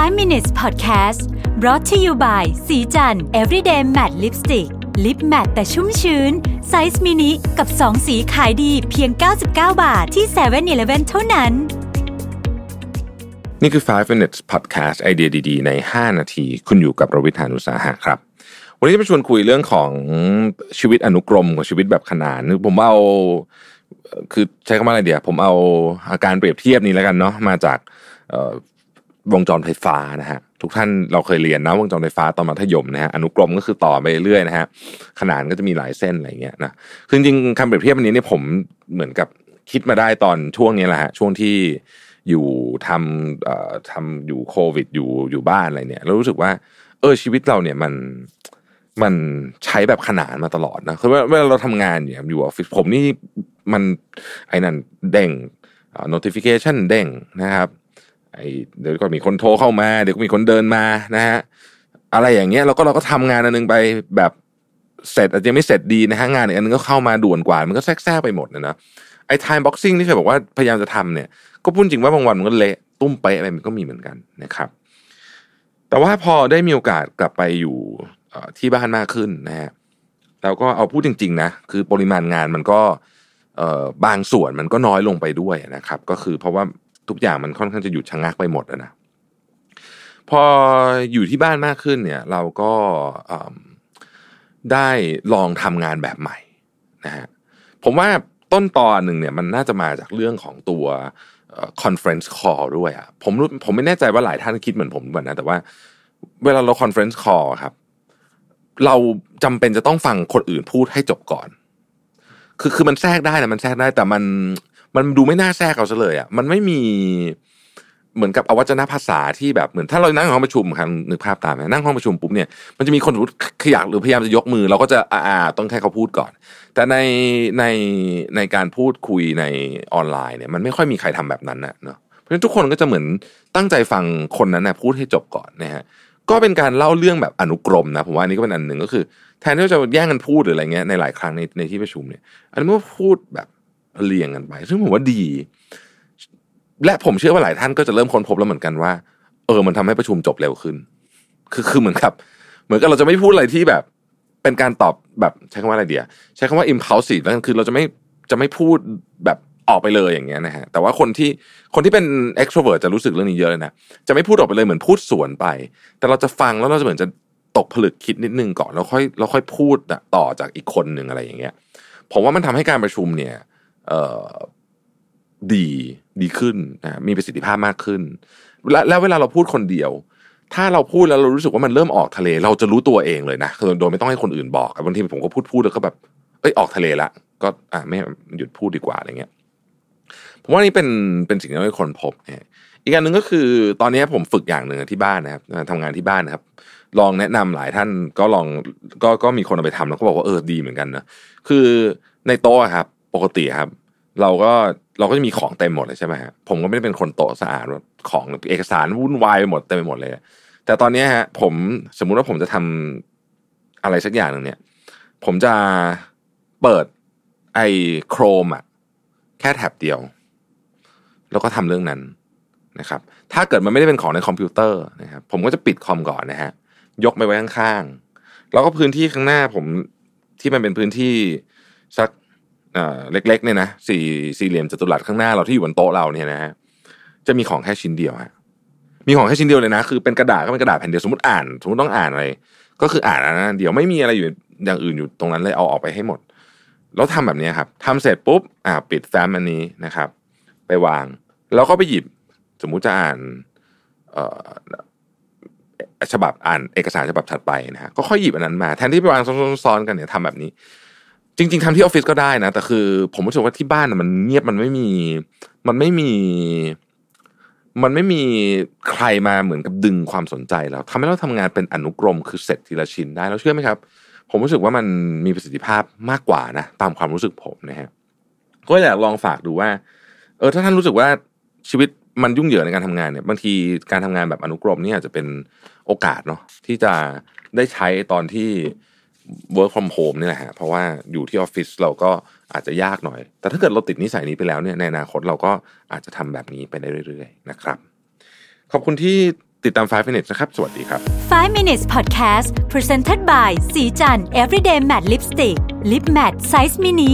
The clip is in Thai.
5 minutes podcast brought to you by ศรีจันทร์ everyday matte lipstick lip matte แต่ชุ่มชื้น ไซส์มินิกับ 2 สีขายดีเพียง 99 บาทที่7 e เ e ่ e อเท่านั้น นี่คือ 5 minutes podcast ไอเดียดีๆ ใน 5 นาที คุณอยู่กับรวิศ หาญอุตสาหะครับ วันนี้จะมาชวนคุยเรื่องของชีวิตอนุกรมของชีวิตแบบขนานผมเอาคือใช้คำว่าอะไรเดียวผมเอาอาการเปรียบเทียบนี้แล้วกันเนาะมาจาก วงจรไฟฟ้านะฮะทุกท่านเราเคยเรียนนะวงจรไฟฟ้าตอนมัธยมนะฮะอนุกรมก็คือต่อไปเรื่อยนะฮะขนานก็จะมีหลายเส้นอะไรเงี้ยนะคือจริงคำเปรียบเทียบอันนี้เนี่ยผมเหมือนกับคิดมาได้ตอนช่วงนี้แหละฮะช่วงที่อยู่ทำเอ่อทำอยู่โควิดอยู่อยู่บ้านอะไรเนี่ยเรารู้สึกว่า เออชีวิตเราเนี่ยมันมันใช้แบบขนานมาตลอดนะคือเวลาเราทำงานเนี่ยอยู่ออฟฟิศผมนี่มันไอ้นั่นเด้ง notification เด้งนะครับ ไอเดี๋ยวก็มีคนโทรเข้ามา เดี๋ยวก็มีคนเดินมานะฮะอะไรอย่างเงี้ยเราก็เราก็ทำงานอันนึงไปแบบเสร็จอาจจะไม่เสร็จดีนะฮะงานอีกอันนึงก็เข้ามาด่วนกว่า มันก็แทรกไปหมดนะนะไอ้ time boxing ที่เคยบอกว่าพยายามจะทำเนี่ย ก็พูดจริงว่าบางวันมันก็เละตุ้มไปอะไรมันก็มีเหมือนกันนะครับ แต่ว่าพอได้มีโอกาสกลับไปอยู่ที่บ้านมากขึ้นนะฮะแล้วก็เอาพูดจริง ๆ นะ คือปริมาณงานมันก็บางส่วนมันก็น้อยลงไปด้วยนะครับ ก็คือเพราะว่า ทุกอย่างมันค่อนข้างจะหยุดชะงักไปหมดนะพออยู่ที่บ้านมากขึ้นเนี่ย เราก็ได้ลองทำงานแบบใหม่นะฮะผมว่าต้นตอนหนึ่งเนี่ยมันน่าจะมาจากเรื่องของตัว conference call ด้วยอะผมผมไม่แน่ใจว่าหลายท่านคิดเหมือนผมเหมือนนะ แต่ว่าเวลาเรา conference call ครับ เราจำเป็นจะต้องฟังคนอื่นพูดให้จบก่อน คือคือมันแทรกได้นะมันแทรกได้แต่มัน มันดูไม่น่าแทรกเอาซะเลยอะมันไม่มีเหมือนกับอวัจนภาษาที่แบบเหมือนถ้าเรานั่งห้องประชุมครับนึกภาพตามไหมนั่งห้องประชุมปุ๊บเนี่ยมันจะมีคนขยักหรือพยายามจะยกมือ เราก็จะอ่าต้องแค่เขาพูดก่อน แต่ในในในการพูดคุยในออนไลน์เนี่ยมันไม่ค่อยมีใครทำแบบนั้นนะเนาะเพราะฉะนั้นทุกคนก็จะเหมือนตั้งใจฟังคนนั้นนะพูดให้จบก่อนนะฮะก็เป็นการเล่าเรื่องแบบอนุกรมนะผมว่านี่ก็เป็นอันหนึ่งก็คือ แทนที่จะแย่งกันพูดหรืออะไรเงี้ยในหลายครั้งในในที่ประชุมเนี่ยอันนี้มันพูดแบบ เรียงกันไป ซึ่งผมว่าดี และผมเชื่อว่าหลายท่านก็จะเริ่มค้นพบแล้วเหมือนกันว่า เออ มันทำให้ประชุมจบเร็วขึ้น คือคือเหมือนกับ เหมือนกับเราจะไม่พูดอะไรที่แบบ เป็นการตอบแบบใช้คำว่าอะไรเดียใช้คำว่า impulsive แล้วคือเราจะไม่จะไม่พูดแบบออกไปเลยอย่างเงี้ยนะฮะแต่ว่าคนที่คนที่เป็น extrovert จะรู้สึกเรื่องนี้เยอะเลยนะจะไม่พูดออกไปเลยเหมือนพูดสวนไป แต่เราจะฟังแล้วเราจะเหมือนจะตกผลึกคิดนิดนึงก่อนแล้วค่อยแล้วค่อยพูดต่อจากอีกคนหนึ่งอะไรอย่างเงี้ยผมว่ามันทำให้การประชุมเนี่ย ดีดีขึ้นนะมีประสิทธิภาพมากขึ้น แล้วเวลาเราพูดคนเดียว ถ้าเราพูดแล้วเรารู้สึกว่ามันเริ่มออกทะเล เราจะรู้ตัวเองเลยนะโดยไม่ต้องให้คนอื่นบอกบางทีผมก็พูดพูดแล้วก็แบบเอ้ยออกทะเลละก็อ่าไม่หยุดพูดดีกว่าอะไรเงี้ยผมว่านี่เป็นเป็นสิ่งที่คนพบเนี่ยอีกอย่างหนึ่งก็คือตอนนี้ผมฝึกอย่างหนึ่งที่บ้านนะครับทำงานที่บ้านนะครับ ลองแนะนำหลายท่านก็ลองก็ก็มีคนเอาไปทำแล้วก็บอกว่าเออดีเหมือนกันนะคือในโต๊ะครับ ปกติครับ เราก็เราก็จะมีของเต็มหมดเลยใช่ไหมฮะผมก็ไม่ได้เป็นคนโตะสะอาดของเอกสารวุ่นวายไปหมดเต็มไปหมดเลย แต่ตอนนี้ฮะ ผมสมมุติว่าผมจะทำอะไรสักอย่างหนึ่งเนี่ย ผมจะเปิดไอโครมอะแค่แท็บเดียว แล้วก็ทำเรื่องนั้นนะครับ ถ้าเกิดมันไม่ได้เป็นของในคอมพิวเตอร์นะครับผมก็จะปิดคอมก่อนนะฮะยกไปไว้ข้างๆแล้วก็พื้นที่ข้างหน้าผมที่มันเป็นพื้นที่สัก เล็กๆเนี่ยนะสี่สี่เหลี่ยมจัตุรัสข้างหน้าเราที่อยู่บนโต๊ะเราเนี่ยนะฮะจะมีของแค่ชิ้นเดียวฮะมีของแค่ชิ้นเดียวเลยนะคือเป็นกระดาษก็เป็นกระดาษแผ่นเดียวสมมติอ่านสมมติต้องอ่านอะไร ก็คืออ่านอันนั้นเดียวไม่มีอะไรอยู่อย่างอื่นอยู่ตรงนั้นเลยเอาออกไปให้หมด แล้วทำแบบนี้ครับทำเสร็จปุ๊บอ่าปิดแฟ้มอันนี้นะครับ ไปวางแล้วก็ไปหยิบ สมมุติจะอ่านเอ่อฉบับอ่านเอกสารฉบับถัดไปนะฮะก็ค่อยหยิบอันนั้นมา แทนที่ไปวางซ้อนๆกันเนี่ยทำแบบนี้ จริง ๆทำที่ออฟฟิศก็ได้นะ แต่คือ ผมรู้สึกว่าที่บ้านมันเงียบมันไม่มี มันไม่มี มันไม่มีใครมาเหมือนกับดึงความสนใจเราทำให้เราทำงานเป็นอนุกรมคือเสร็จทีละชิ้นได้แล้วเชื่อไหมครับ ผมรู้สึกว่ามันมีประสิทธิภาพมากกว่านะตามความรู้สึกผมนะฮะก็อยากลองฝากดูว่า เออถ้าท่านรู้สึกว่าชีวิตมันยุ่งเหยิงในการทำงานเนี่ยบางทีการทำงานแบบอนุกรมนี่อาจจะเป็นโอกาสเนาะที่จะได้ใช้ตอนที่ work from home นี่แหละฮะเพราะว่าอยู่ที่ออฟฟิศเราก็อาจจะยากหน่อย แต่ถ้าเกิดเราติดนิสัยนี้ไปแล้วเนี่ยในอนาคตเราก็อาจจะทำแบบนี้ไปได้เรื่อยๆนะครับ ขอบคุณที่ติดตาม 5 minutes นะครับ สวัสดีครับ 5 minutes podcast presented by สีจัน everyday matte lipstick lip matte size mini